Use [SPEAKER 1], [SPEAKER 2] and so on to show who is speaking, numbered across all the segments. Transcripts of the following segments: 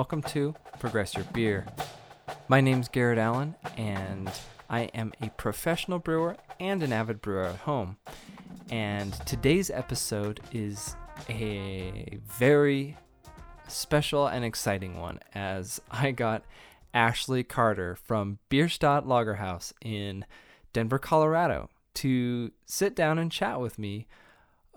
[SPEAKER 1] Welcome to Progress Your Beer. My name's Garrett Allen, and I am a professional brewer and an avid brewer at home. And today's episode is a very special and exciting one as I got Ashley Carter from Bierstadt Lagerhaus in Denver, Colorado to sit down and chat with me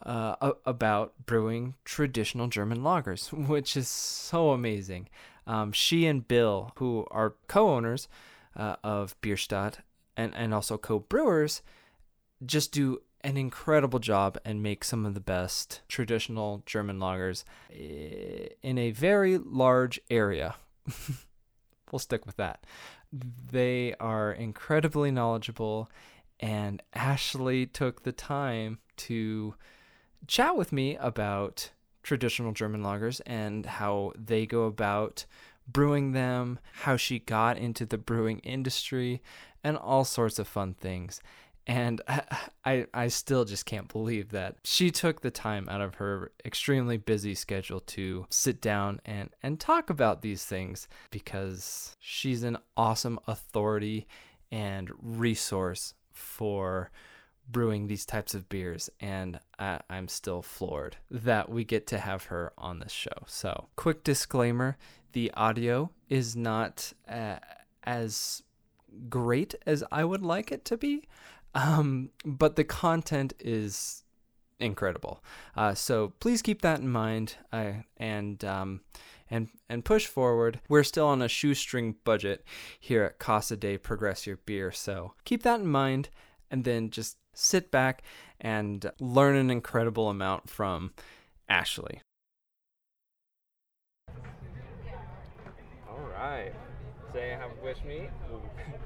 [SPEAKER 1] uh, about brewing traditional German lagers, which is so amazing. Um, she and Bill, who are co owners uh, of Bierstadt and, and also co brewers, just do an incredible job and make some of the best traditional German lagers eh, in a very large area. we'll stick with that. They are incredibly knowledgeable, and Ashley took the time to chat with me about traditional German lagers and how they go about brewing them, how she got into the brewing industry, and all sorts of fun things. And I, I still just can't believe that she took the time out of her extremely busy schedule to sit down and, and talk about these things because she's an awesome authority and resource for brewing these types of beers, and I, am still floored that we get to have her on this show. So, quick disclaimer the audio is not uh, as great as I would like it to be, um, but the content is incredible. Uh, so, please keep that in mind uh, and. Um, and, and push forward. We're still on a shoestring budget here at Casa de Progress Your Beer, so keep that in mind and then just sit back and learn an incredible amount from Ashley.
[SPEAKER 2] All right. Today I have with me,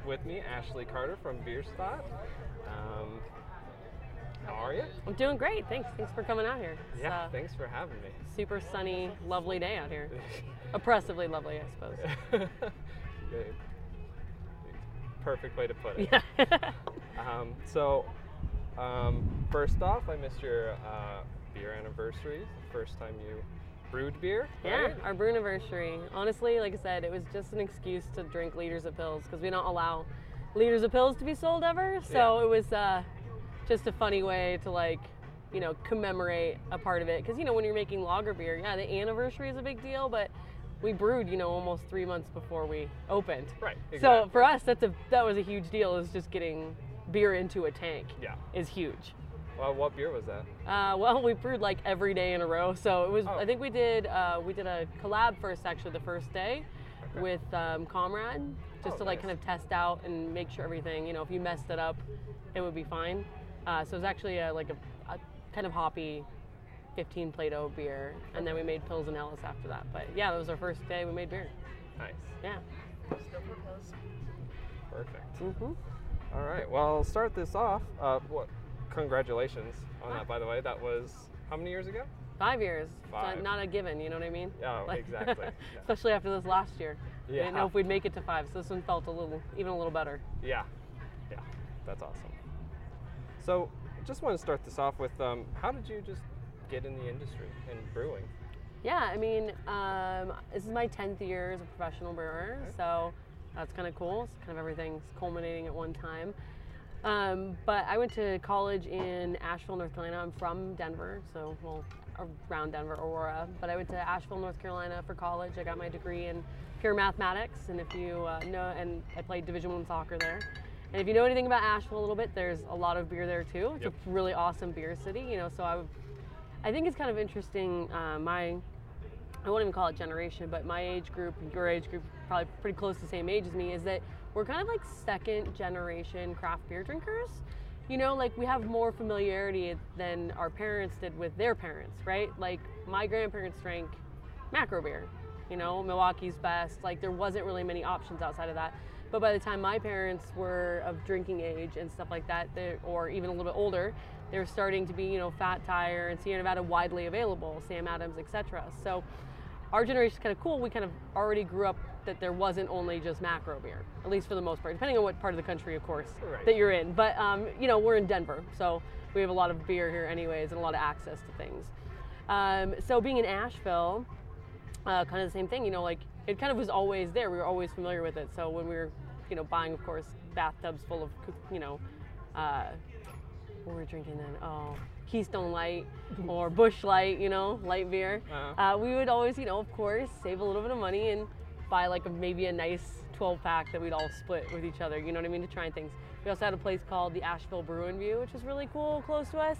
[SPEAKER 2] with me Ashley Carter from Bierstadt. Um, how are you?
[SPEAKER 3] I'm doing great. Thanks. Thanks for coming out here.
[SPEAKER 2] It's, yeah, uh, thanks for having me.
[SPEAKER 3] Super sunny, lovely day out here. Oppressively lovely, I suppose.
[SPEAKER 2] Perfect way to put it. Yeah. um, so um, first off, I missed your uh, beer anniversary. First time you brewed beer.
[SPEAKER 3] Right? Yeah, our brew anniversary. Honestly, like I said, it was just an excuse to drink liters of Pils because we don't allow liters of Pils to be sold ever. So yeah. it was uh, just a funny way to like, you know, commemorate a part of it. Because you know, when you're making lager beer, yeah, the anniversary is a big deal, but we brewed, you know, almost three months before we opened.
[SPEAKER 2] Right. Exactly.
[SPEAKER 3] So for us, that's a that was a huge deal. Is just getting beer into a tank
[SPEAKER 2] yeah.
[SPEAKER 3] is huge.
[SPEAKER 2] Well, what beer was that?
[SPEAKER 3] Uh, well, we brewed like every day in a row. So it was. Oh. I think we did. Uh, we did a collab first, actually, the first day, okay. with um, Comrade, just oh, to like nice. kind of test out and make sure everything. You know, if you messed it up, it would be fine. Uh, so it was actually a, like a, a, kind of hoppy, 15 Plato beer, and then we made Pils and Helles after that. But yeah, that was our first day we made beer.
[SPEAKER 2] Nice.
[SPEAKER 3] Yeah.
[SPEAKER 2] Perfect.
[SPEAKER 3] Mm-hmm.
[SPEAKER 2] All right. Well, I'll start this off. Uh, what? Congratulations on that, by the way. That was how many years ago?
[SPEAKER 3] Five years.
[SPEAKER 2] Five.
[SPEAKER 3] not a given. You know what I mean?
[SPEAKER 2] Yeah, like, exactly. Yeah.
[SPEAKER 3] Especially after this last year.
[SPEAKER 2] Yeah.
[SPEAKER 3] I didn't know if we'd make it to five, so this one felt a little, even a little better.
[SPEAKER 2] Yeah. Yeah. That's awesome. So, just want to start this off with um, how did you just get in the industry in brewing?
[SPEAKER 3] Yeah, I mean, um, this is my 10th year as a professional brewer, okay. so that's kind of cool. It's kind of everything's culminating at one time. Um, but I went to college in Asheville, North Carolina. I'm from Denver, so well around Denver, Aurora. But I went to Asheville, North Carolina for college. I got my degree in pure mathematics, and if you uh, know, and I played Division One soccer there. And if you know anything about Asheville a little bit, there's a lot of beer there too. It's yep. a really awesome beer city, you know. So I, I think it's kind of interesting. Uh, my I won't even call it generation, but my age group, your age group, probably pretty close to the same age as me, is that we're kind of like second generation craft beer drinkers. You know, like we have more familiarity than our parents did with their parents, right? Like my grandparents drank macro beer, you know, Milwaukee's best. Like there wasn't really many options outside of that. But by the time my parents were of drinking age and stuff like that, or even a little bit older, they were starting to be, you know, Fat Tire and Sierra Nevada widely available, Sam Adams, etc. So our generation is kind of cool. We kind of already grew up that there wasn't only just macro beer, at least for the most part, depending on what part of the country, of course,
[SPEAKER 2] right.
[SPEAKER 3] that you're in. But um, you know, we're in Denver, so we have a lot of beer here, anyways, and a lot of access to things. Um, so being in Asheville, uh, kind of the same thing. You know, like it kind of was always there. We were always familiar with it. So when we were, you know, buying, of course, bathtubs full of, you know, uh, what were we drinking then? Oh, Keystone Light or Busch Light, you know, light beer.
[SPEAKER 2] Uh-huh.
[SPEAKER 3] Uh, we would always, you know, of course, save a little bit of money and buy like a, maybe a nice 12 pack that we'd all split with each other. You know what I mean? To try and things. We also had a place called the Asheville Brew and View, which is really cool, close to us.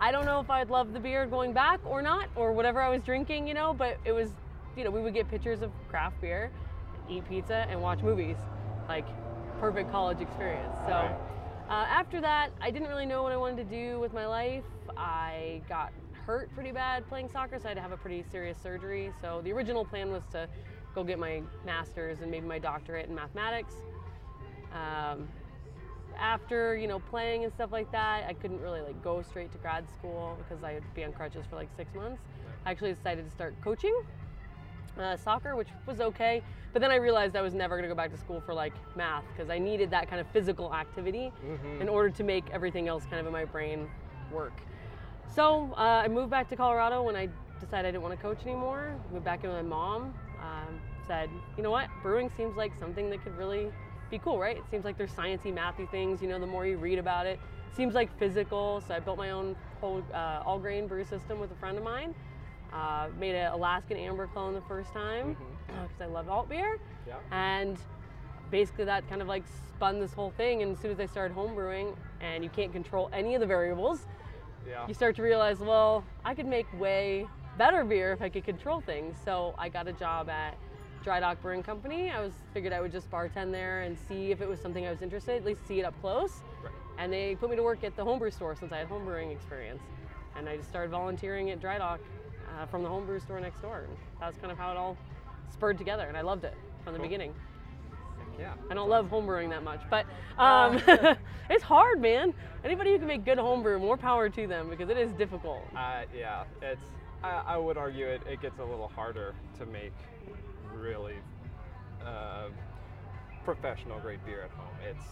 [SPEAKER 3] I don't know if I'd love the beer going back or not, or whatever I was drinking, you know, but it was, you know, we would get pictures of craft beer, eat pizza, and watch movies. Like, perfect college experience. So,
[SPEAKER 2] Right.
[SPEAKER 3] uh, after that, I didn't really know what I wanted to do with my life. I got hurt pretty bad playing soccer, so I had to have a pretty serious surgery. So, the original plan was to go get my master's and maybe my doctorate in mathematics. Um, after you know playing and stuff like that i couldn't really like go straight to grad school because i would be on crutches for like six months. I actually decided to start coaching uh, soccer which was okay but then i realized i was never going to go back to school for like math because i needed that kind of physical activity in order to make everything else kind of in my brain work. So uh, i moved back to colorado when i decided i didn't want to coach anymore moved back in with my mom um, said you know what brewing seems like something that could really be cool, right? It seems like there's sciencey, mathy things. You know, the more you read about it, it seems like physical. So I built my own whole uh, all grain brew system with a friend of mine. Uh, made an Alaskan Amber clone the first time because I love alt beer,
[SPEAKER 2] Yeah.
[SPEAKER 3] and basically that kind of like spun this whole thing. And as soon as I started homebrewing, and you can't control any of the variables,
[SPEAKER 2] Yeah.
[SPEAKER 3] you start to realize, well, I could make way better beer if I could control things. So I got a job at Dry Dock Brewing Company. I was figured I would just bartend there and see if it was something I was interested, at least see it up close.
[SPEAKER 2] Right.
[SPEAKER 3] And they put me to work at the homebrew store since I had homebrewing experience. And I just started volunteering at Dry Dock uh, from the homebrew store next door. And that was kind of how it all spurred together, and I loved it from the
[SPEAKER 2] Cool.
[SPEAKER 3] beginning.
[SPEAKER 2] Yeah.
[SPEAKER 3] I don't love homebrewing that much, but um, it's hard, man. Anybody who can make good homebrew, more power to them because it is difficult.
[SPEAKER 2] Uh, yeah, it's. I, I would argue it, it gets a little harder to make really uh, professional grade beer at home. It's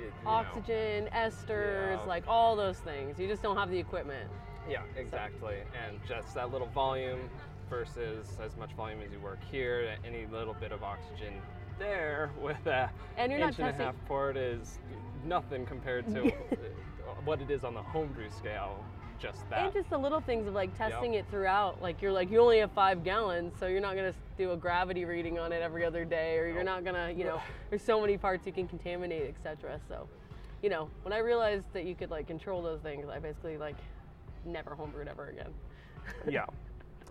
[SPEAKER 2] it, you know-
[SPEAKER 3] Oxygen, esters,
[SPEAKER 2] Yeah.
[SPEAKER 3] like all those things. You just don't have the equipment.
[SPEAKER 2] yeah, exactly. And just that little volume versus as much volume as you work here. Any little bit of oxygen there with a
[SPEAKER 3] And you're not
[SPEAKER 2] inch and a half port is nothing compared to what it is on the homebrew scale. Just that.
[SPEAKER 3] And just the little things of like testing it throughout. Like you're like you only have five gallons, so you're not gonna do a gravity reading on it every other day, or you're not gonna, you know, there's so many parts you can contaminate, etc. So, you know, when I realized that you could like control those things, I basically like never homebrewed ever again.
[SPEAKER 2] yeah.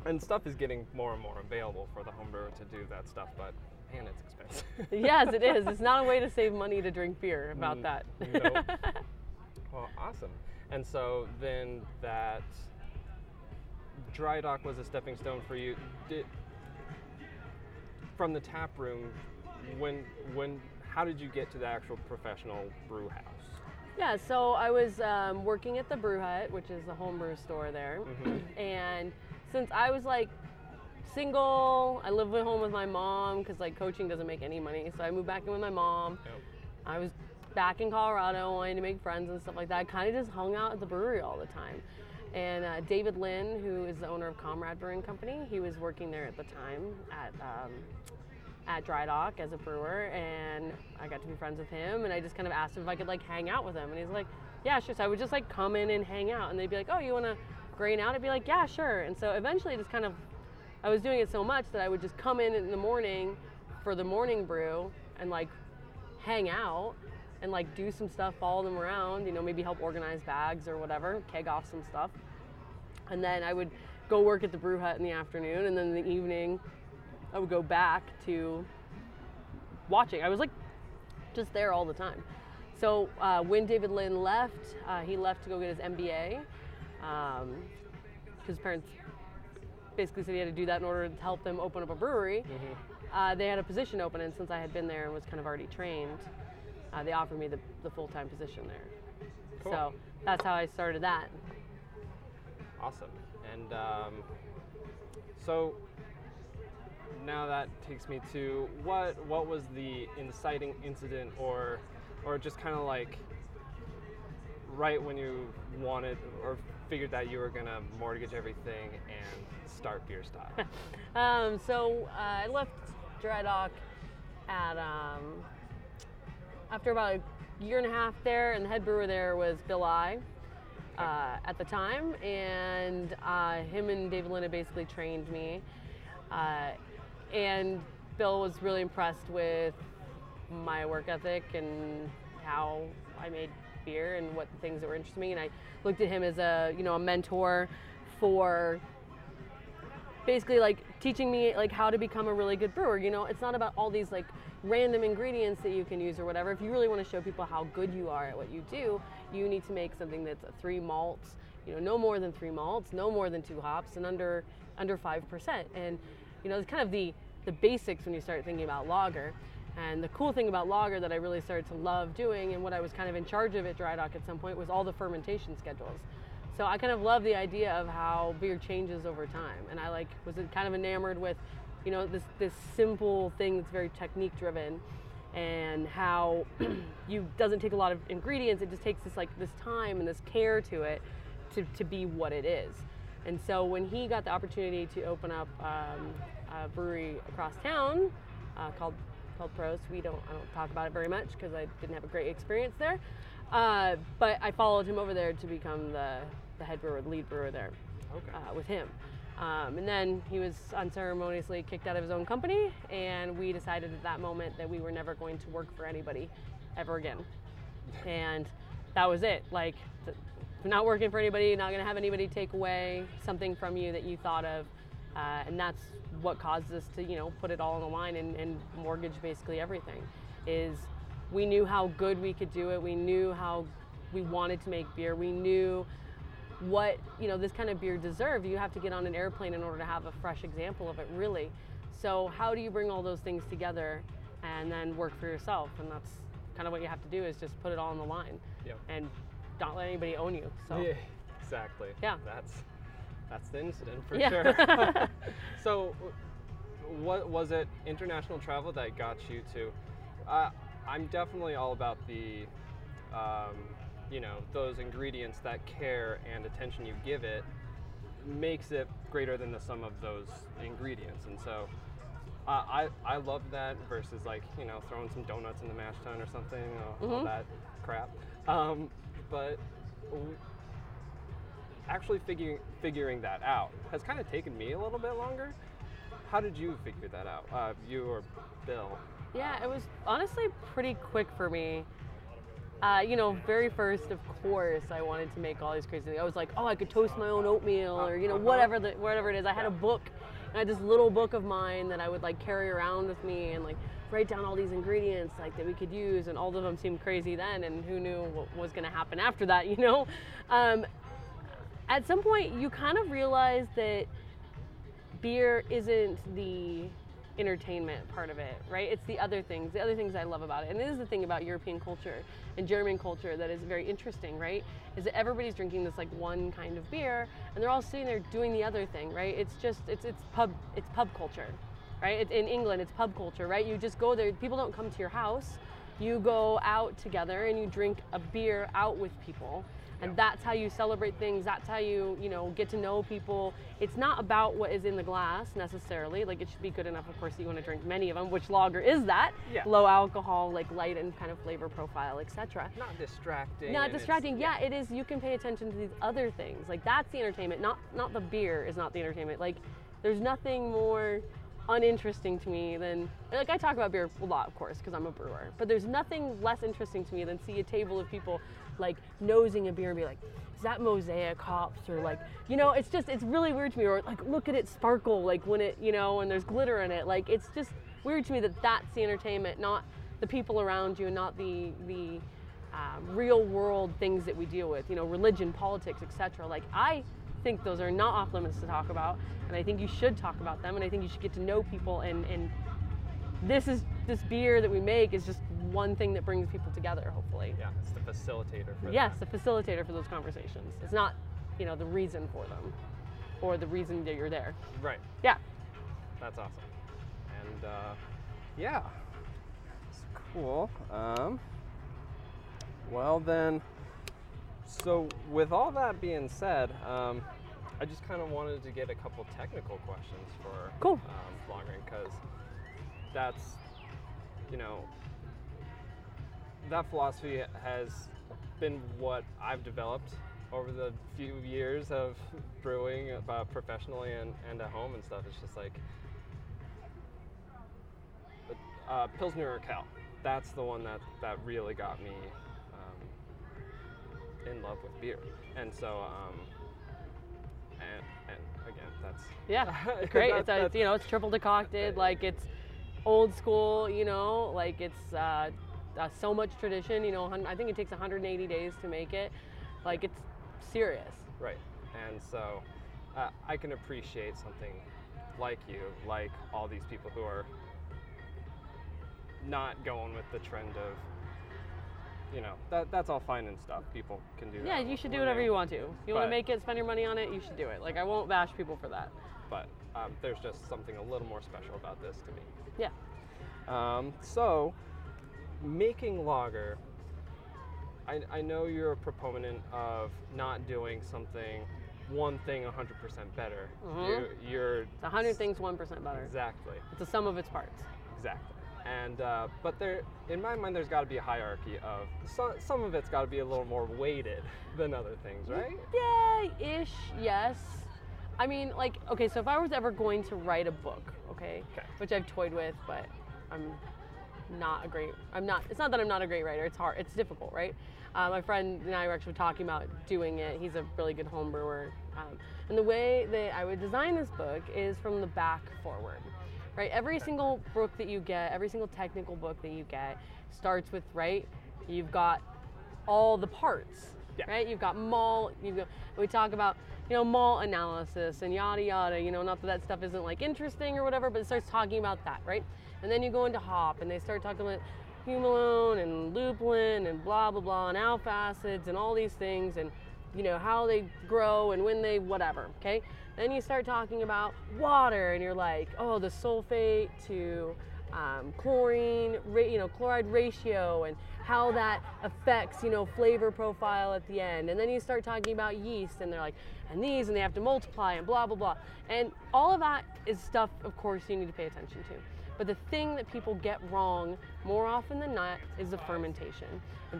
[SPEAKER 2] And stuff is getting more and more available for the home brewer to do that stuff, but man, it's expensive.
[SPEAKER 3] yes, it is. It's not a way to save money to drink beer. About
[SPEAKER 2] Mm,
[SPEAKER 3] that.
[SPEAKER 2] nope. well, awesome. And so then that dry dock was a stepping stone for you. Did from the tap room, when when how did you get to the actual professional brew house?
[SPEAKER 3] Yeah, so I was um, working at the Brew Hut, which is the homebrew store there, and since I was like single, I lived at home with my mom because like coaching doesn't make any money, so I moved back in with my mom.
[SPEAKER 2] Yep.
[SPEAKER 3] I was back in Colorado, wanting to make friends and stuff like that. Kind of just hung out at the brewery all the time. And uh, David Lin, who is the owner of Comrade Brewing Company, he was working there at the time at um, at Dry Dock as a brewer, and I got to be friends with him. And I just kind of asked him if I could like hang out with him, and he's like, "Yeah, sure." So I would just like come in and hang out, and they'd be like, "Oh, you want to grain out?" I'd be like, "Yeah, sure." And so eventually, just kind of, I was doing it so much that I would just come in in the morning for the morning brew and like hang out and like do some stuff, follow them around, you know, maybe help organize bags or whatever, keg off some stuff. And then I would go work at the brew hut in the afternoon, and then in the evening, I would go back to watching. I was like just there all the time. So uh, when David Lin left, uh, he left to go get his MBA. Um, his parents basically said he had to do that in order to help them open up a brewery. Uh, they had a position open, and since I had been there and was kind of already trained, uh, they offered me the, the full time position there.
[SPEAKER 2] Cool.
[SPEAKER 3] So that's how I started that.
[SPEAKER 2] Awesome. And um, so now that takes me to what what was the inciting incident or or just kind of like right when you wanted or figured that you were gonna mortgage everything and start Bierstadt?
[SPEAKER 3] Um, so uh, I left Dry Dock at um, after about a year and a half there, and the head brewer there was Bill Eye. Uh, at the time, and uh, him and David Linda basically trained me. Uh, and Bill was really impressed with my work ethic and how I made beer and what things that were interesting to me. And I looked at him as a you know a mentor for basically like teaching me like how to become a really good brewer you know it's not about all these like random ingredients that you can use or whatever if you really want to show people how good you are at what you do you need to make something that's a three malts you know no more than three malts no more than two hops and under under five percent and you know it's kind of the the basics when you start thinking about lager and the cool thing about lager that I really started to love doing and what I was kind of in charge of at Dry Dock at some point was all the fermentation schedules. So I kind of love the idea of how beer changes over time, and I like was kind of enamored with, you know, this this simple thing that's very technique driven, and how you doesn't take a lot of ingredients. It just takes this like this time and this care to it, to to be what it is. And so when he got the opportunity to open up um, a brewery across town uh, called called Prost, we don't I don't talk about it very much because I didn't have a great experience there. Uh, but I followed him over there to become the, the head brewer, the lead brewer there
[SPEAKER 2] Okay.
[SPEAKER 3] uh, with him. Um, and then he was unceremoniously kicked out of his own company, and we decided at that moment that we were never going to work for anybody ever again. And that was it. Like, not working for anybody, not going to have anybody take away something from you that you thought of. Uh, and that's what caused us to, you know, put it all on the line and, and mortgage basically everything. Is we knew how good we could do it. We knew how we wanted to make beer. We knew what you know this kind of beer deserved. You have to get on an airplane in order to have a fresh example of it, really. So how do you bring all those things together and then work for yourself? And that's kind of what you have to do is just put it all on the line and don't let anybody own you. So
[SPEAKER 2] Yeah, exactly.
[SPEAKER 3] Yeah.
[SPEAKER 2] That's that's the incident for
[SPEAKER 3] Yeah.
[SPEAKER 2] sure. so, what was it? International travel that got you to? Uh, I'm definitely all about the, um, you know, those ingredients that care and attention you give it makes it greater than the sum of those ingredients, and so. Uh, I, I love that versus like you know throwing some donuts in the mash tun or something all, all
[SPEAKER 3] Mhm.
[SPEAKER 2] that crap um, but actually figuring figuring that out has kind of taken me a little bit longer. How did you figure that out? Uh, you or Bill?
[SPEAKER 3] Yeah, it was honestly pretty quick for me. Uh, you know, very first, of course, I wanted to make all these crazy things. I was like, oh, I could toast my own oatmeal, or you know,
[SPEAKER 2] Uh-huh.
[SPEAKER 3] whatever the whatever it is. I had a book, and I had this little book of mine that I would like carry around with me and like write down all these ingredients like that we could use, and all of them seemed crazy then, and who knew what was going to happen after that, you know? Um, at some point, you kind of realize that beer isn't the entertainment part of it, right? It's the other things, the other things I love about it. And this is the thing about European culture and German culture that is very interesting, right? Is that everybody's drinking this like one kind of beer and they're all sitting there doing the other thing, right? It's just it's it's pub it's pub culture. Right? It's, in England it's pub culture, right? You just go there, people don't come to your house. You go out together and you drink a beer out with people and that's how you celebrate things that's how you you know get to know people it's not about what is in the glass necessarily like it should be good enough of course that you want to drink many of them which lager is that
[SPEAKER 2] Yeah.
[SPEAKER 3] low alcohol like light and kind of flavor profile etc
[SPEAKER 2] Not distracting.
[SPEAKER 3] not distracting yeah it is you can pay attention to these other things like that's the entertainment not not the beer is not the entertainment like there's nothing more uninteresting to me than like I talk about beer a lot of course because I'm a brewer but there's nothing less interesting to me than see a table of people like nosing a beer and be like is that mosaic hops or like you know it's just it's really weird to me or like look at it sparkle like when it you know and there's glitter in it like it's just weird to me that that's the entertainment not the people around you and not the the um, real world things that we deal with, you know, religion, politics, etc. Like I think those are not off limits to talk about, and I think you should talk about them, and I think you should get to know people. And and this is this beer that we make is just one thing that brings people together. Hopefully,
[SPEAKER 2] Yeah, it's the facilitator for
[SPEAKER 3] yes,
[SPEAKER 2] that.
[SPEAKER 3] a facilitator for those conversations. It's not, you know, the reason for them, or the reason that you're there.
[SPEAKER 2] Right.
[SPEAKER 3] Yeah.
[SPEAKER 2] That's awesome. And uh, yeah, it's cool. Um, well then, So, with all that being said, um, I just kind of wanted to get a couple technical questions for
[SPEAKER 3] Cool.
[SPEAKER 2] um, blogging because that's, you know, that philosophy has been what I've developed over the few years of brewing, uh, professionally and, and at home and stuff. It's just like uh, Pilsner Urquell. That's the one that, that really got me in love with beer. And so, um, and, and again, that's
[SPEAKER 3] Yeah, great.
[SPEAKER 2] that-
[SPEAKER 3] it's, a, it's you know it's triple decocted, like it's old school. You know, like it's uh, uh, so much tradition. You know, I think it takes 180 days to make it. Like it's serious.
[SPEAKER 2] Right. And so uh, I can appreciate something like you, like all these people who are not going with the trend of, you know, that, that's all fine and stuff. People can do that.
[SPEAKER 3] Yeah, you should do whatever you want to. You want to make it, spend your money on it. You should do it. Like I won't bash people for that.
[SPEAKER 2] But um, there's just something a little more special about this to me.
[SPEAKER 3] Yeah.
[SPEAKER 2] Um, so, making lager, I, I know you're a proponent of not doing something, one thing 100% better.
[SPEAKER 3] Mhm.
[SPEAKER 2] You, you're
[SPEAKER 3] It's a hundred things, one percent better.
[SPEAKER 2] exactly,
[SPEAKER 3] It's the sum of its parts.
[SPEAKER 2] exactly. And uh, but there, in my mind, there's got to be a hierarchy of so, some of it's got to be a little more weighted than other things, right?
[SPEAKER 3] Yeah, ish, yes. I mean, like, okay, so if I was ever going to write a book, okay,
[SPEAKER 2] Okay.
[SPEAKER 3] which I've toyed with, but I'm not a great, I'm not, it's not that I'm not a great writer, it's hard, it's difficult, right? Uh, my friend and I were actually talking about doing it. He's a really good home brewer. Um, and the way that I would design this book is from the back forward, right? Every single book that you get, every single technical book that you get starts with, right? You've got all the parts,
[SPEAKER 2] Yeah.
[SPEAKER 3] right? You've got malt. You've got, we talk about you know malt analysis and yada yada. You know, not that that stuff isn't like interesting or whatever, but it starts talking about that, right? And then you go into hop, and they start talking about humulone and lupulin and blah blah blah and alpha acids and all these things and you know how they grow and when they whatever. Okay. Then you start talking about water, and you're like, oh, the sulfate to um, chlorine, you know, chloride ratio, and how that affects, you know, flavor profile at the end. And then you start talking about yeast, and they're like, and these, and they have to multiply, and blah blah blah. And all of that is stuff, of course, you need to pay attention to. But the thing that people get wrong more often than not is the fermentation.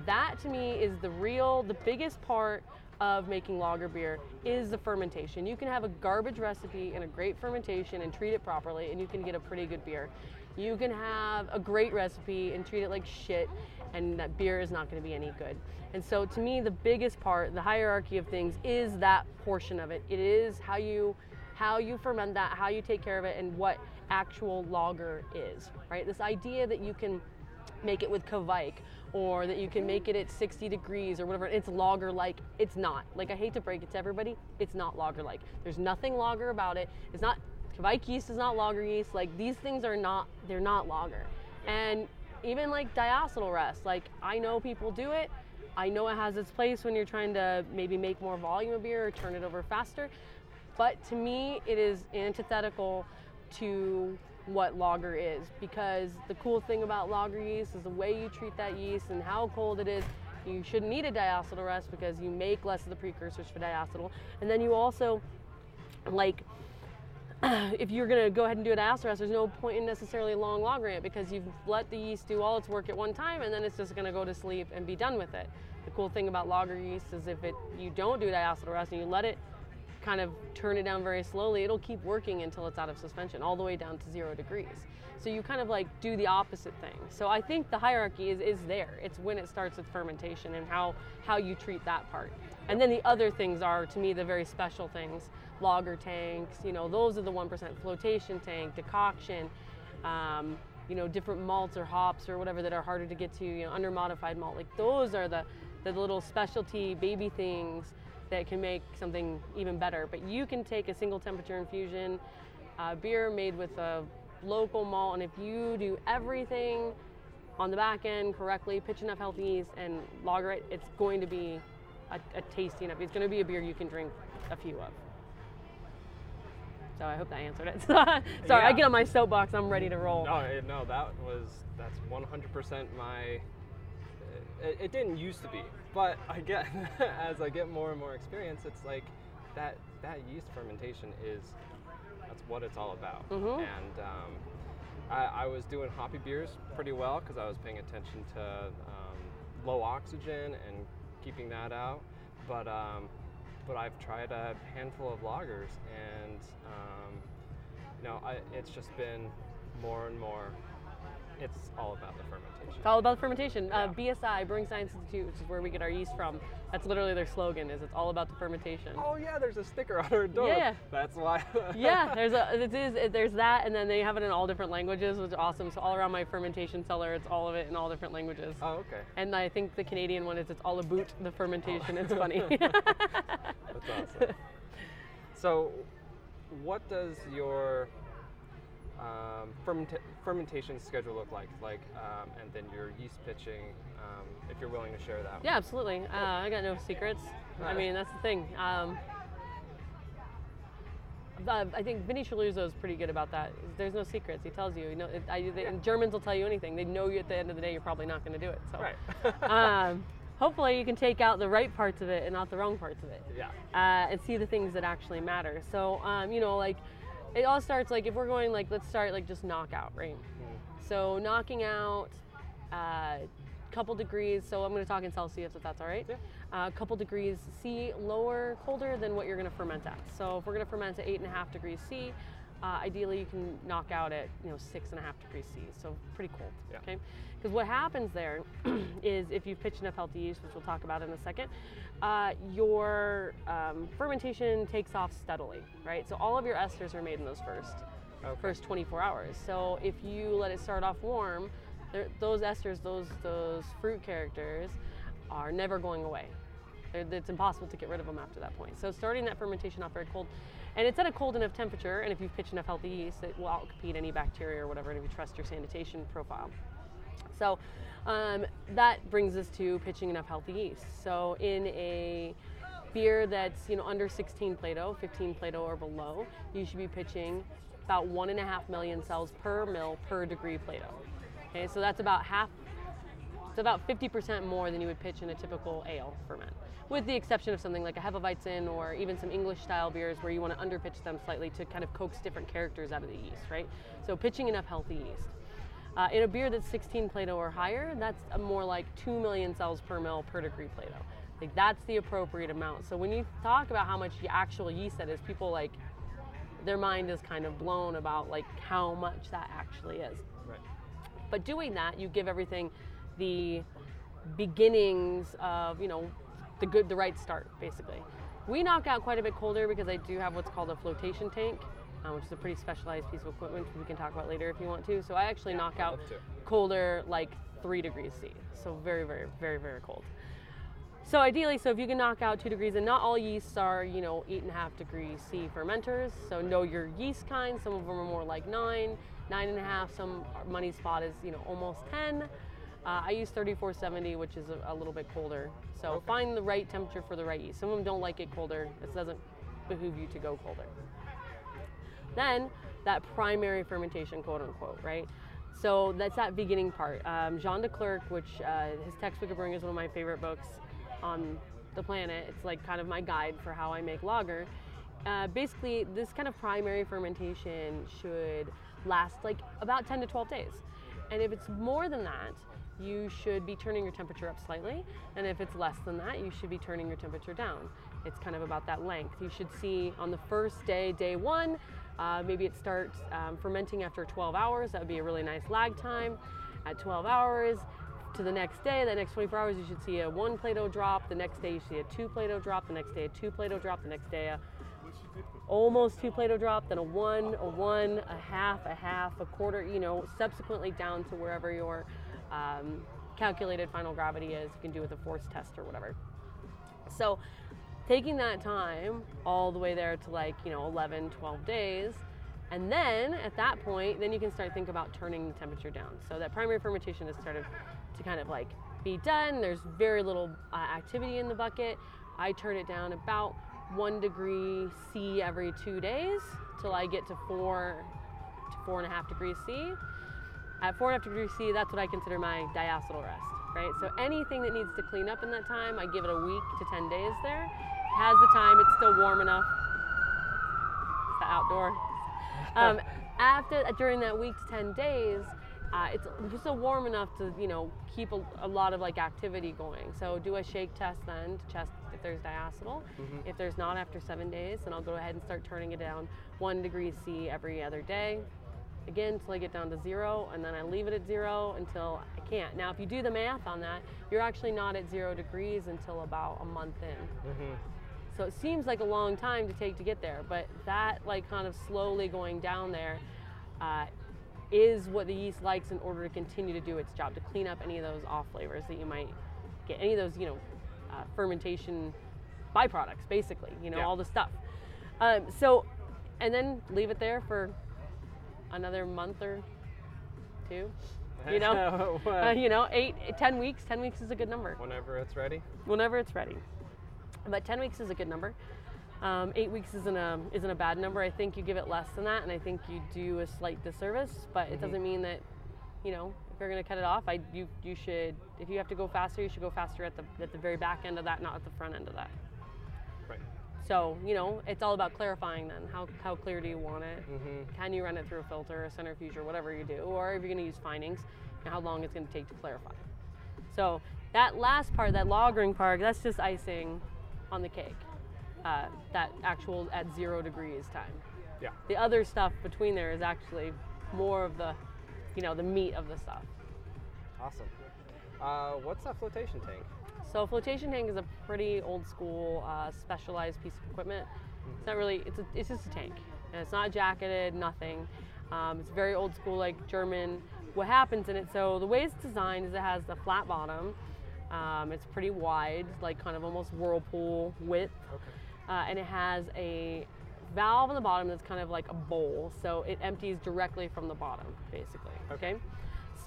[SPEAKER 3] That to me is the real, the biggest part of making lager beer is the fermentation. You can have a garbage recipe and a great fermentation and treat it properly, and you can get a pretty good beer. You can have a great recipe and treat it like shit, and that beer is not going to be any good. And so, to me, the biggest part, the hierarchy of things, is that portion of it. It is how you how you ferment that, how you take care of it, and what actual lager is. Right? This idea that you can make it with Kveik or that you can make it at 60 degrees or whatever. It's lager like. It's not. Like I hate to break it to everybody, it's not lager like. There's nothing lager about it. It's not Kveik yeast is not lager yeast. Like these things are not they're not lager. And even like diacetyl rest, like I know people do it. I know it has its place when you're trying to maybe make more volume of beer or turn it over faster. But to me, it is antithetical to what lager is because the cool thing about lager yeast is the way you treat that yeast and how cold it is. You shouldn't need a diacetyl rest because you make less of the precursors for diacetyl. And then you also, like, if you're gonna go ahead and do a diacetyl rest, there's no point in necessarily long lagering it because you've let the yeast do all its work at one time and then it's just gonna go to sleep and be done with it. The cool thing about lager yeast is if it you don't do diacetyl rest and you let it kind of turn it down very slowly, it'll keep working until it's out of suspension, all the way down to zero degrees. So you kind of like do the opposite thing. So I think the hierarchy is, is there. It's when it starts with fermentation and how, how you treat that part. And then the other things are, to me, the very special things. Lager tanks, you know, those are the 1% flotation tank, decoction, um, you know, different malts or hops or whatever that are harder to get to, you know, under modified malt. Like those are the, the little specialty baby things that can make something even better. But you can take a single temperature infusion uh, beer made with a local malt, and if you do everything on the back end correctly, pitch enough healthy yeast, and lager it, it's going to be a, a tasty enough. It's going to be a beer you can drink a few of. So I hope that answered it. Sorry, I get on my soapbox. I'm ready to roll.
[SPEAKER 2] No, no, that was that's 100% my it, it didn't used to be, but I get as I get more and more experience, it's like that that yeast fermentation is that's what it's all about.
[SPEAKER 3] Mhm.
[SPEAKER 2] And um, I, I was doing hoppy beers pretty well because I was paying attention to um, low oxygen and keeping that out. But um, but I've tried a handful of lagers, and um, you know, I, it's just been more and more. It's all about the fermentation.
[SPEAKER 3] It's all about the fermentation. Uh, BSI, Brewing Science Institute, which is where we get our yeast from. That's literally their slogan. Is it's all about the fermentation.
[SPEAKER 2] Oh yeah, there's a sticker on our door.
[SPEAKER 3] Yeah.
[SPEAKER 2] That's why.
[SPEAKER 3] yeah, there's a it is it- there's that, and then they have it in all different languages, which is awesome. So all around my fermentation cellar, it's all of it in all different languages.
[SPEAKER 2] oh okay.
[SPEAKER 3] And I think the Canadian one is it's all about the fermentation. It's funny.
[SPEAKER 2] That's awesome. so, what does your um, fermenta- fermentation schedule look like? Like, um, and then your yeast pitching, um, if you're willing to share that.
[SPEAKER 3] yeah, absolutely. Uh, I got no secrets. I mean, that's the thing. Um, uh, I think Vinnie Cilurzo is pretty good about that. There's no secrets. He tells you. You know, it, I, they, Germans will tell you anything. They know you at the end of the day. You're probably not going to do it. So,
[SPEAKER 2] Right.
[SPEAKER 3] um, hopefully, you can take out the right parts of it and not the wrong parts of it.
[SPEAKER 2] yeah.
[SPEAKER 3] uh, and see the things that actually matter. So, um, you know, like it all starts like if we're going like let's start like just knockout, right? Mm-hmm. So knocking out a couple degrees. So I'm going to talk in Celsius if that's all right.
[SPEAKER 2] Yeah.
[SPEAKER 3] A couple degrees C, lower, colder than what you're going to ferment at. So if we're going to ferment at eight and a half degrees C, uh, ideally you can knock out at you know six and a half degrees C. So pretty cold.
[SPEAKER 2] Yeah.
[SPEAKER 3] Okay. Because what happens there is if you've pitched enough healthy yeast, which we'll talk about in a second, uh, your um, fermentation takes off steadily, right? So all of your esters are made in those first
[SPEAKER 2] Okay.
[SPEAKER 3] first 24 hours. So if you let it start off warm, those esters, those those fruit characters, are never going away. They're, it's impossible to get rid of them after that point. So starting that fermentation off very cold, and it's at a cold enough temperature, and if you've pitched enough healthy yeast, it will outcompete any bacteria or whatever, and if you trust your sanitation profile. So um, that brings us to pitching enough healthy yeast. So in a beer that's you know under 16 Plato, 15 Plato or below, you should be pitching about one and a half million cells per mil per degree Plato. Okay, so that's about half. It's about 50% more than you would pitch in a typical ale ferment, with the exception of something like a Hefeweizen or even some English style beers where you want to underpitch them slightly to kind of coax different characters out of the yeast, right? So pitching enough healthy yeast. Uh, in a beer that's 16 Plato or higher, that's a more like 2 million cells per mil per degree Plato. Like that's the appropriate amount. So when you talk about how much the actual yeast that is, people like their mind is kind of blown about like how much that actually is.
[SPEAKER 2] Right.
[SPEAKER 3] But doing that, you give everything the beginnings of, you know, the good, the right start, basically. We knock out quite a bit colder because I do have what's called a flotation tank, uh, which is a pretty specialized piece of equipment we can talk about later if you want to. So I actually knock out colder, like three degrees C. So very, very, very, very cold. So ideally, so if you can knock out two degrees, and not all yeasts are, you know, eight and a half degrees C fermenters. So know your yeast kind. Some of them are more like nine, nine and a half. Some money spot is, you know, almost 10. Uh, I use 3470, which is a, a little bit colder. So
[SPEAKER 2] Okay.
[SPEAKER 3] find the right temperature for the right yeast. Some of them don't like it colder. It doesn't behoove you to go colder. Then that primary fermentation, quote unquote, right? So that's that beginning part. Um, Jean De Clerck, which uh, his textbook of brewing is one of my favorite books on the planet. It's like kind of my guide for how I make lager. Uh, basically, this kind of primary fermentation should last like about 10 to 12 days. And if it's more than that, you should be turning your temperature up slightly. And if it's less than that, you should be turning your temperature down. It's kind of about that length. You should see on the first day, day one, uh, maybe it starts um, fermenting after 12 hours. That would be a really nice lag time. At 12 hours to the next day, the next 24 hours, you should see a one Plato drop. The next day, you see a two Plato drop. The next day, a two Plato drop. The next day, a almost two Plato drop, then a one, a one, a half, a half, a quarter, you know, subsequently down to wherever your um, calculated final gravity is. You can do with a force test or whatever. So taking that time all the way there to like, you know, 11, 12 days, and then at that point, then you can start think about turning the temperature down. So that primary fermentation has started to kind of like be done. There's very little uh, activity in the bucket. I turn it down about one degree C every two days till I get to four to four and a half degrees C. At four and a half degrees C, that's what I consider my diacetyl rest. right? So anything that needs to clean up in that time, I give it a week to 10 days there. Has the time, it's still warm enough. It's the outdoor. Um, after during that week to 10 days, uh, it's still warm enough to you know keep a, a, lot of like activity going. So do a shake test then to test if there's diacetyl. Mm-hmm. If there's not after seven days, then I'll go ahead and start turning it down one degree C every other day. Again, until I get down to zero, and then I leave it at zero until I can't. Now, if you do the math on that, you're actually not at zero degrees until about a month in. Mm-hmm. So it seems like a long time to take to get there, but that like kind of slowly going down there uh, is what the yeast likes in order to continue to do its job to clean up any of those off flavors that you might get, any of those you know uh, fermentation byproducts, basically, you know yeah. all the stuff. Um, so, and then leave it there for another month or two. You know, uh, you know, eight, ten weeks. Ten weeks is a good number.
[SPEAKER 2] Whenever it's ready.
[SPEAKER 3] Whenever it's ready, but ten weeks is a good number. Um, eight weeks isn't a isn't a bad number. I think you give it less than that, and I think you do a slight disservice. But mm-hmm. it doesn't mean that, you know, if you're going to cut it off, I you you should if you have to go faster, you should go faster at the at the very back end of that, not at the front end of that. So you know, it's all about clarifying. Then how how clear do you want it? Mm-hmm. Can you run it through a filter, a centrifuge, or whatever you do, or if you're going to use finings, and how long it's going to take to clarify. So that last part, that lagering part, that's just icing on the cake uh, that actual at zero degrees time.
[SPEAKER 2] Yeah.
[SPEAKER 3] The other stuff between there is actually more of the, you know, the meat of the stuff.
[SPEAKER 2] Awesome. Uh, what's that flotation tank?
[SPEAKER 3] So a flotation tank is a pretty old school, uh, specialized piece of equipment. It's not really. It's a, it's just a tank, and it's not jacketed. Nothing. Um, it's very old school, like German. What happens in it? So the way it's designed is it has the flat bottom. Um, it's pretty wide, like kind of almost whirlpool width. Okay uh, and it has a valve on the bottom that's kind of like a bowl, so it empties directly from the bottom, basically. Okay. okay?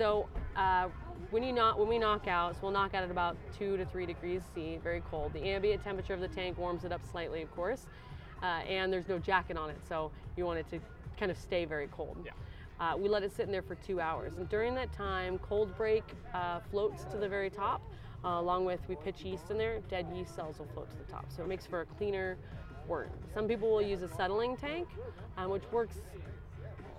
[SPEAKER 3] So uh, when you knock, when we knock out, so we'll knock out at about two to three degrees C, very cold. The ambient temperature of the tank warms it up slightly, of course, uh, and there's no jacket on it, so you want it to kind of stay very cold.
[SPEAKER 2] Yeah.
[SPEAKER 3] Uh, we let it sit in there for two hours, and during that time, cold break uh, floats to the very top. Uh, along with we pitch yeast in there, dead yeast cells will float to the top. So it makes for a cleaner wort. Some people will use a settling tank, um, which works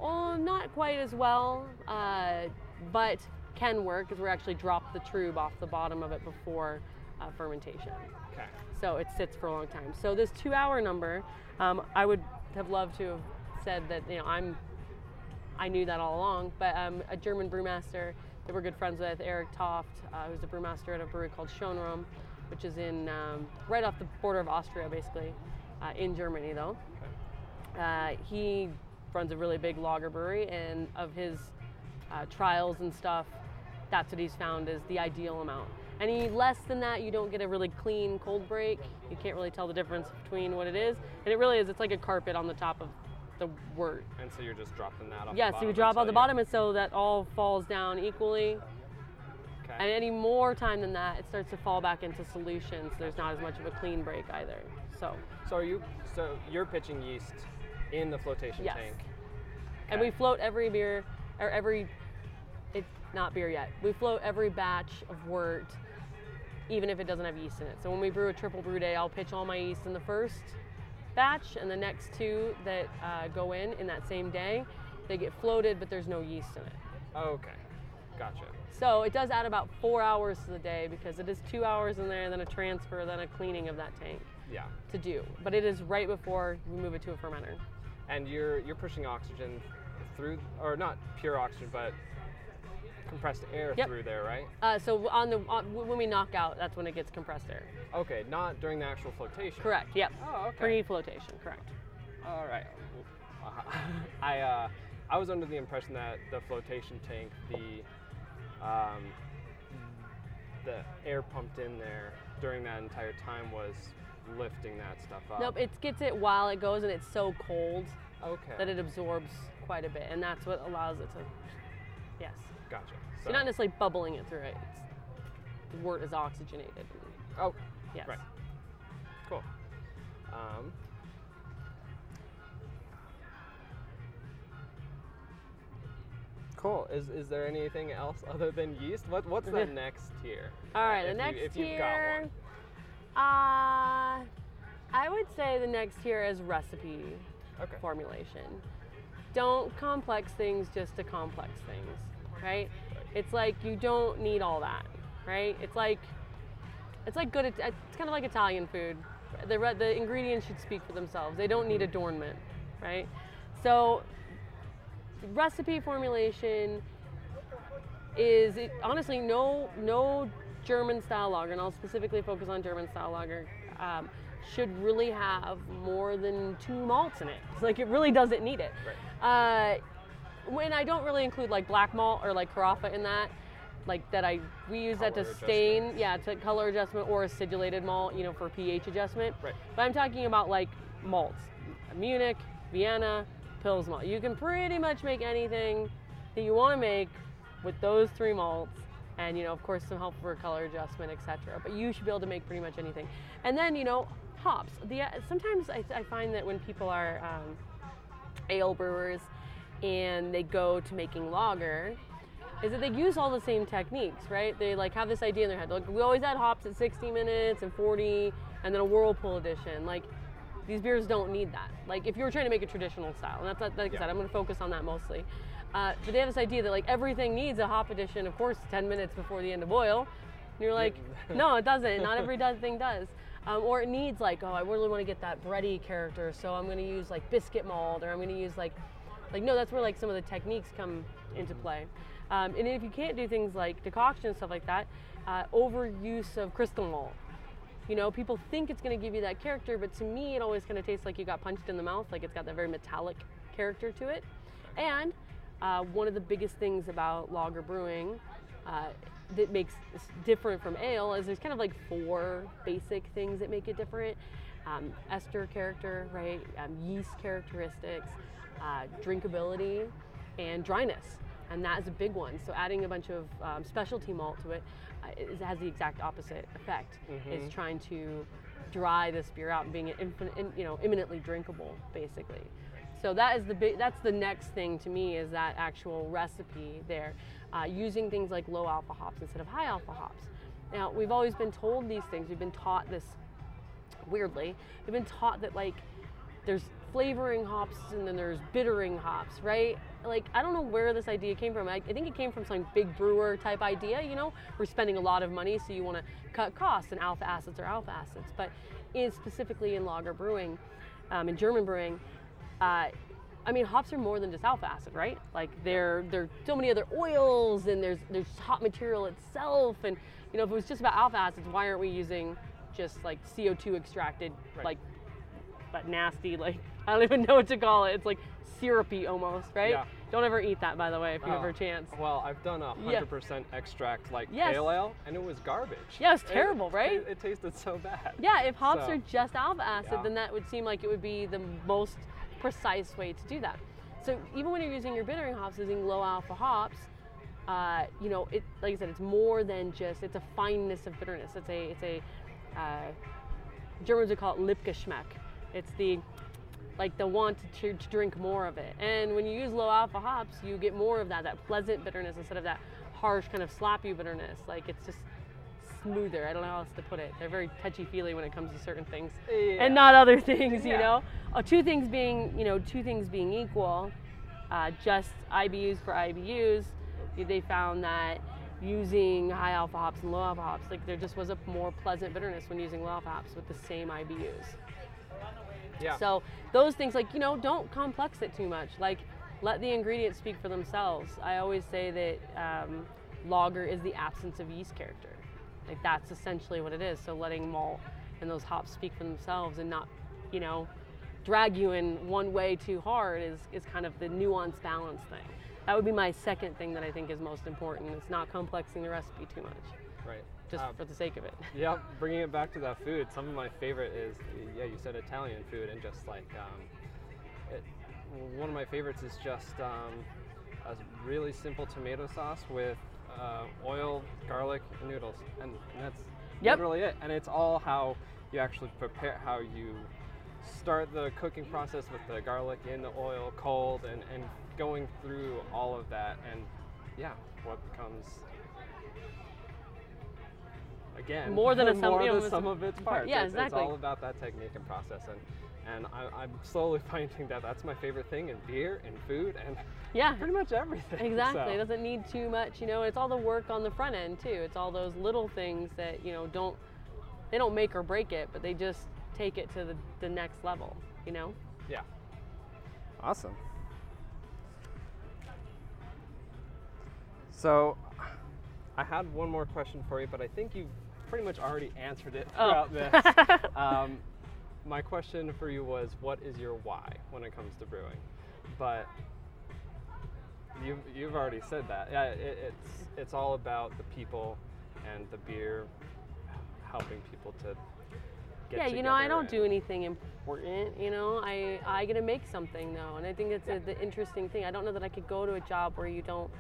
[SPEAKER 3] oh, not quite as well, uh, but can work because we actually drop the trub off the bottom of it before uh, fermentation.
[SPEAKER 2] Okay.
[SPEAKER 3] So it sits for a long time. So this two-hour number, um, I would have loved to have said that you know I'm I knew that all along, but um, a German brewmaster that we're good friends with, Eric Toft, uh, who's a brewmaster at a brewery called Schönram, which is in um, right off the border of Austria, basically, uh, in Germany though. Uh, he runs a really big lager brewery, and of his uh, trials and stuff, that's what he's found is the ideal amount. Any less than that, you don't get a really clean cold break. You can't really tell the difference between what it is, and it really is. It's like a carpet on the top of the wort.
[SPEAKER 2] And so you're just dropping that off.
[SPEAKER 3] Yeah, so you drop off the bottom, and so that all falls down equally. Okay. And any more time than that, it starts to fall back into solution. So there's not as much of a clean break either. So.
[SPEAKER 2] So are you? So you're pitching yeast in the flotation
[SPEAKER 3] yes.
[SPEAKER 2] tank.
[SPEAKER 3] Okay. And we float every beer, or every, it's not beer yet. We float every batch of wort, even if it doesn't have yeast in it. So when we brew a triple brew day, I'll pitch all my yeast in the first batch, and the next two that uh, go in in that same day, they get floated, but there's no yeast in it.
[SPEAKER 2] okay, gotcha.
[SPEAKER 3] So it does add about four hours to the day because it is two hours in there, then a transfer, then a cleaning of that tank.
[SPEAKER 2] Yeah.
[SPEAKER 3] To do, but it is right before we move it to a fermenter.
[SPEAKER 2] And you're you're pushing oxygen through, or not pure oxygen, but compressed air
[SPEAKER 3] yep.
[SPEAKER 2] through there, right?
[SPEAKER 3] Uh, so on the on, when we knock out, that's when it gets compressed air.
[SPEAKER 2] Okay, not during the actual flotation.
[SPEAKER 3] Correct. Yep.
[SPEAKER 2] Oh, okay.
[SPEAKER 3] Pre-flotation. Correct.
[SPEAKER 2] All right. I uh, I was under the impression that the flotation tank, the um, the air pumped in there during that entire time was lifting that stuff up.
[SPEAKER 3] Nope, it gets it while it goes, and it's so cold
[SPEAKER 2] okay.
[SPEAKER 3] that it absorbs quite a bit, and that's what allows it to. Yes.
[SPEAKER 2] Gotcha. So
[SPEAKER 3] You're not necessarily bubbling it through it. It's, the wort is oxygenated.
[SPEAKER 2] Oh,
[SPEAKER 3] yes.
[SPEAKER 2] Right. Cool. Um, Cool. Is is there anything else other than yeast? What what's the next tier?
[SPEAKER 3] All right,
[SPEAKER 2] uh,
[SPEAKER 3] the next
[SPEAKER 2] you, if you've got
[SPEAKER 3] tier.
[SPEAKER 2] one?
[SPEAKER 3] Uh, I would say the next tier is recipe
[SPEAKER 2] Okay.
[SPEAKER 3] formulation. Don't complex things just to complex things, right? It's like you don't need all that, right? It's like it's like good. It's kind of like Italian food. The the ingredients should speak for themselves. They don't need adornment, right? So recipe formulation is it, honestly no no German style lager, and I'll specifically focus on German style lager. Um, should really have more than two malts in it. It's like it really doesn't need it. Uh, when I don't really include like black malt or like carafa in that, like that I we use that to stain, yeah, to color adjustment or acidulated malt, you know, for pH adjustment.
[SPEAKER 2] Right.
[SPEAKER 3] But I'm talking about like malts, Munich, Vienna, Pils malt. You can pretty much make anything that you want to make with those three malts, and you know, of course, some help for color adjustment, etc. But you should be able to make pretty much anything. And then you know, hops. The uh, sometimes I, I find that when people are um, ale brewers and they go to making lager is that they use all the same techniques, right? They like have this idea in their head. Like we always add hops at 60 minutes and 40, and then a whirlpool edition. Like these beers don't need that. Like if you were trying to make a traditional style, and that's like I
[SPEAKER 2] Yeah.
[SPEAKER 3] said, I'm going to focus on that mostly. Uh, but they have this idea that like everything needs a hop edition, of course, 10 minutes before the end of boil. And you're like, no, it doesn't. Not every does thing does. Um, or it needs like, oh, I really want to get that bready character, so I'm going to use like biscuit malt, or I'm going to use like, like no, that's where like some of the techniques come into play. Um, and if you can't do things like decoction and stuff like that, uh, overuse of crystal malt. You know, people think it's going to give you that character, but to me, it always kind of tastes like you got punched in the mouth. Like it's got that very metallic character to it. And uh, one of the biggest things about lager brewing uh, that makes different from ale is there's kind of like four basic things that make it different um, ester character, right? Um, yeast characteristics, uh, drinkability, and dryness. And that is a big one. So adding a bunch of um, specialty malt to it uh, is, has the exact opposite effect. Is trying to dry this beer out and being it infin- in, you know imminently drinkable, basically. So that is the big. That's the next thing to me is that actual recipe there, uh, using things like low alpha hops instead of high alpha hops. Now we've always been told these things. We've been taught this weirdly. We've been taught that like there's flavoring hops and then there's bittering hops, right? Like I don't know where this idea came from. I, I think it came from some big brewer type idea. You know, we're spending a lot of money, so you want to cut costs, and alpha acids are alpha acids. But in specifically in lager brewing, um, in German brewing, uh, I mean, hops are more than just alpha acid, right? Like there, there are so many other oils, and there's there's hop material itself, and you know, if it was just about alpha acids, why aren't we using just like CO2 extracted,
[SPEAKER 2] Right.
[SPEAKER 3] like, but nasty, like I don't even know what to call it. It's like syrupy almost, right?
[SPEAKER 2] Yeah.
[SPEAKER 3] Don't ever eat that, by the way, if you
[SPEAKER 2] Oh,
[SPEAKER 3] ever a chance.
[SPEAKER 2] Well, I've done a
[SPEAKER 3] Yeah.
[SPEAKER 2] hundred percent extract like
[SPEAKER 3] Yes.
[SPEAKER 2] pale ale, and it was garbage.
[SPEAKER 3] Yeah, it's
[SPEAKER 2] It-
[SPEAKER 3] terrible, right?
[SPEAKER 2] It, it tasted so bad.
[SPEAKER 3] Yeah, if hops
[SPEAKER 2] So,
[SPEAKER 3] are just alpha acid,
[SPEAKER 2] yeah.
[SPEAKER 3] then that would seem like it would be the most precise way to do that. So even when you're using your bittering hops, using low alpha hops, uh, you know, it like I said, it's more than just it's a fineness of bitterness. It's a it's a uh, Germans would call it Lipgeschmack. It's the like the want to, to drink more of it. And when you use low alpha hops, you get more of that that pleasant bitterness instead of that harsh kind of sloppy bitterness. Like it's just smoother. I don't know how else to put it. They're very touchy feely when it comes to certain things,
[SPEAKER 2] Yeah.
[SPEAKER 3] and not other things. You know, uh, two things being you know two things being equal, uh, just IBUs for IBUs. They found that using high alpha hops and low alpha hops, like there just was a more pleasant bitterness when using low alpha hops with the same IBUs.
[SPEAKER 2] Yeah.
[SPEAKER 3] So those things, like you know, don't complex it too much. Like let the ingredients speak for themselves. I always say that um, lager is the absence of yeast character. Like that's essentially what it is. So letting malt and those hops speak for themselves and not, you know, drag you in one way too hard is is kind of the nuance balance thing. That would be my second thing that I think is most important. It's not complexing the recipe too much,
[SPEAKER 2] right.
[SPEAKER 3] Just
[SPEAKER 2] Um,
[SPEAKER 3] for the sake of it.
[SPEAKER 2] yeah, bringing it back to that food, some of my favorite is, yeah, you said Italian food, and just like, um, it, one of my favorites is just um, a really simple tomato sauce with uh, oil, garlic, and noodles, and that's
[SPEAKER 3] Yep.
[SPEAKER 2] literally it. And it's all how you actually prepare, how you start the cooking process with the garlic in the oil cold and, and going through all of that and yeah what becomes again
[SPEAKER 3] More than a sum-
[SPEAKER 2] more
[SPEAKER 3] you know,
[SPEAKER 2] than
[SPEAKER 3] it's-
[SPEAKER 2] some of its parts
[SPEAKER 3] yeah,
[SPEAKER 2] it's,
[SPEAKER 3] exactly.
[SPEAKER 2] it's all about that technique and process and and I, I'm slowly finding that that's my favorite thing in beer and food and
[SPEAKER 3] Yeah.
[SPEAKER 2] pretty much everything
[SPEAKER 3] Exactly.
[SPEAKER 2] so.
[SPEAKER 3] It doesn't need too much, you know. It's all the work on the front end too. It's all those little things that you know don't they don't make or break it, but they just take it to the, the next level. You know.
[SPEAKER 2] Yeah. Awesome. So, I had one more question for you, but I think you've pretty much already answered it
[SPEAKER 3] Oh.
[SPEAKER 2] throughout this. um, my question for you was, what is your why when it comes to brewing? But you've, you've already said that. Yeah, it, it's it's all about the people and the beer, helping people to. Get
[SPEAKER 3] yeah, you know, I don't do anything important. You know, I I get to make something though, and I think it's a, the interesting thing. I don't know that I could go to a job where you don't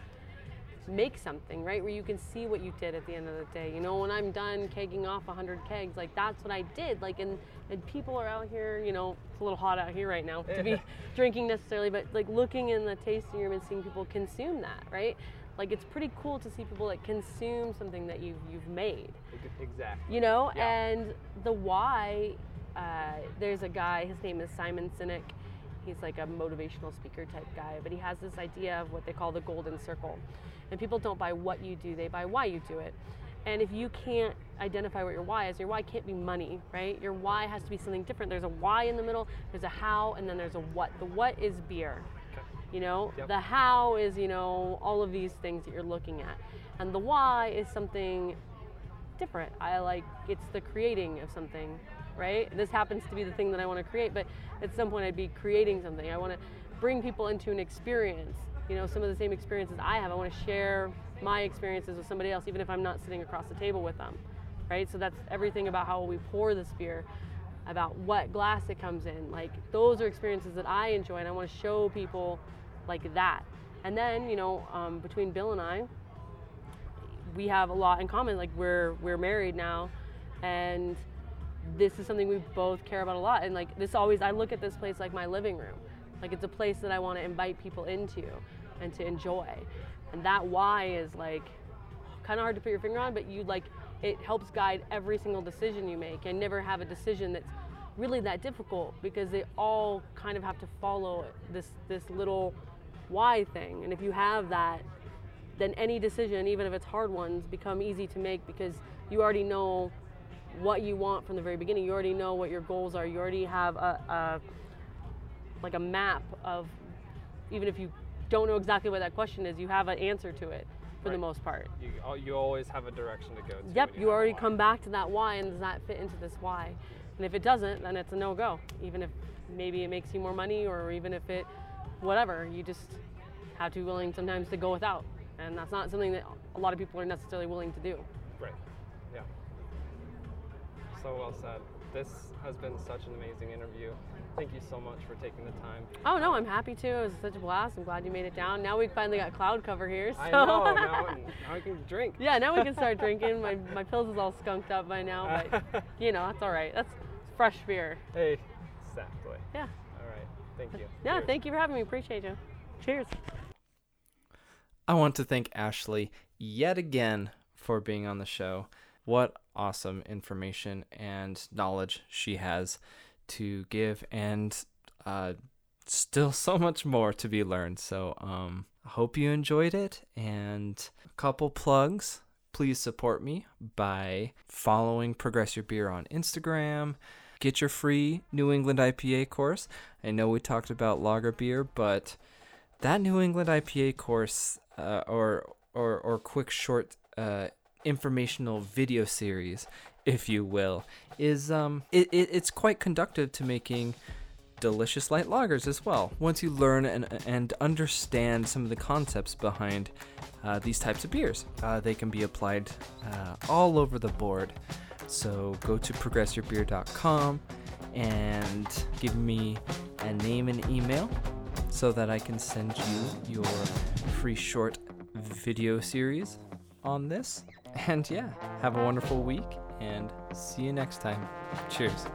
[SPEAKER 3] make something, right? Where you can see what you did at the end of the day. You know, when I'm done kegging off 100 kegs, like that's what I did. Like, and and people are out here. You know, it's a little hot out here right now to be drinking necessarily, but like looking in the tasting room and seeing people consume that, right? Like it's pretty cool to see people like consume something that you've you've made
[SPEAKER 2] Exactly.
[SPEAKER 3] you know
[SPEAKER 2] Yeah.
[SPEAKER 3] and the why uh, there's a guy his name is simon sinek he's like a motivational speaker type guy but he has this idea of what they call the golden circle and people don't buy what you do they buy why you do it. And if you can't identify what your why is your why can't be money right? Your why has to be something different. There's a why in the middle there's a how and then there's a what. The what is beer you know?
[SPEAKER 2] Yep.
[SPEAKER 3] the how is you know all of these things that you're looking at. And the why is something different. I like it's the creating of something right? This happens to be the thing that i want to create but at some point i'd be creating something. I want to bring people into an experience you know some of the same experiences i have i want to share my experiences with somebody else even if i'm not sitting across the table with them right so that's everything about how we pour this beer about what glass it comes in. Like those are experiences that I enjoy, and I want to show people like that. And then you know, um, between Bill and I, we have a lot in common. Like we're we're married now, and this is something we both care about a lot. And like this always, I look at this place like my living room. Like it's a place that I want to invite people into and to enjoy. And that why is like kind of hard to put your finger on, but you like it helps guide every single decision you make and never have a decision that's really that difficult because they all kind of have to follow this this little why thing. And if you have that, then any decision, even if it's hard ones, become easy to make because you already know what you want from the very beginning. You already know what your goals are. You already have a, a like a map of even if you don't know exactly what that question is, you have an answer to it for the most part.
[SPEAKER 2] You, you always have a direction to go to.
[SPEAKER 3] Yep,
[SPEAKER 2] when
[SPEAKER 3] you already come back to that why, and does that fit into this why? And if it doesn't, then it's a no go. Even if maybe it makes you more money, or even if it, whatever, you just have to be willing sometimes to go without. And that's not something that a lot of people are necessarily willing to do.
[SPEAKER 2] Right. Yeah. So well said. This has been such an amazing interview. Thank you so much for taking the time.
[SPEAKER 3] Oh no, I'm happy to. It was such a blast. I'm glad you made it down. Now we finally got cloud cover here. So.
[SPEAKER 2] I know. now, now I can drink.
[SPEAKER 3] yeah, now we can start drinking. My my Pils is all skunked up by now, but you know that's all right. That's fresh beer.
[SPEAKER 2] Hey. Exactly.
[SPEAKER 3] Yeah.
[SPEAKER 2] All right. Thank you.
[SPEAKER 3] Yeah.
[SPEAKER 2] Cheers.
[SPEAKER 3] Thank you for having me. Appreciate you. Cheers.
[SPEAKER 1] I want to thank Ashley yet again for being on the show. What awesome information and knowledge she has to give, and uh, still so much more to be learned. So, um, I hope you enjoyed it. And a couple plugs. Please support me by following Progress Your Beer on Instagram. Get your free New England IPA course. I know we talked about lager beer, but that New England IPA course uh, or or or quick short uh, informational video series, if you will, is um it, it it's quite conductive to making delicious light lagers as well. Once you learn and and understand some of the concepts behind uh, these types of beers, uh, they can be applied uh, all over the board. So go to progressyourbeer.com and give me a name and email so that I can send you your free short video series on this. And yeah, have a wonderful week and see you next time. Cheers.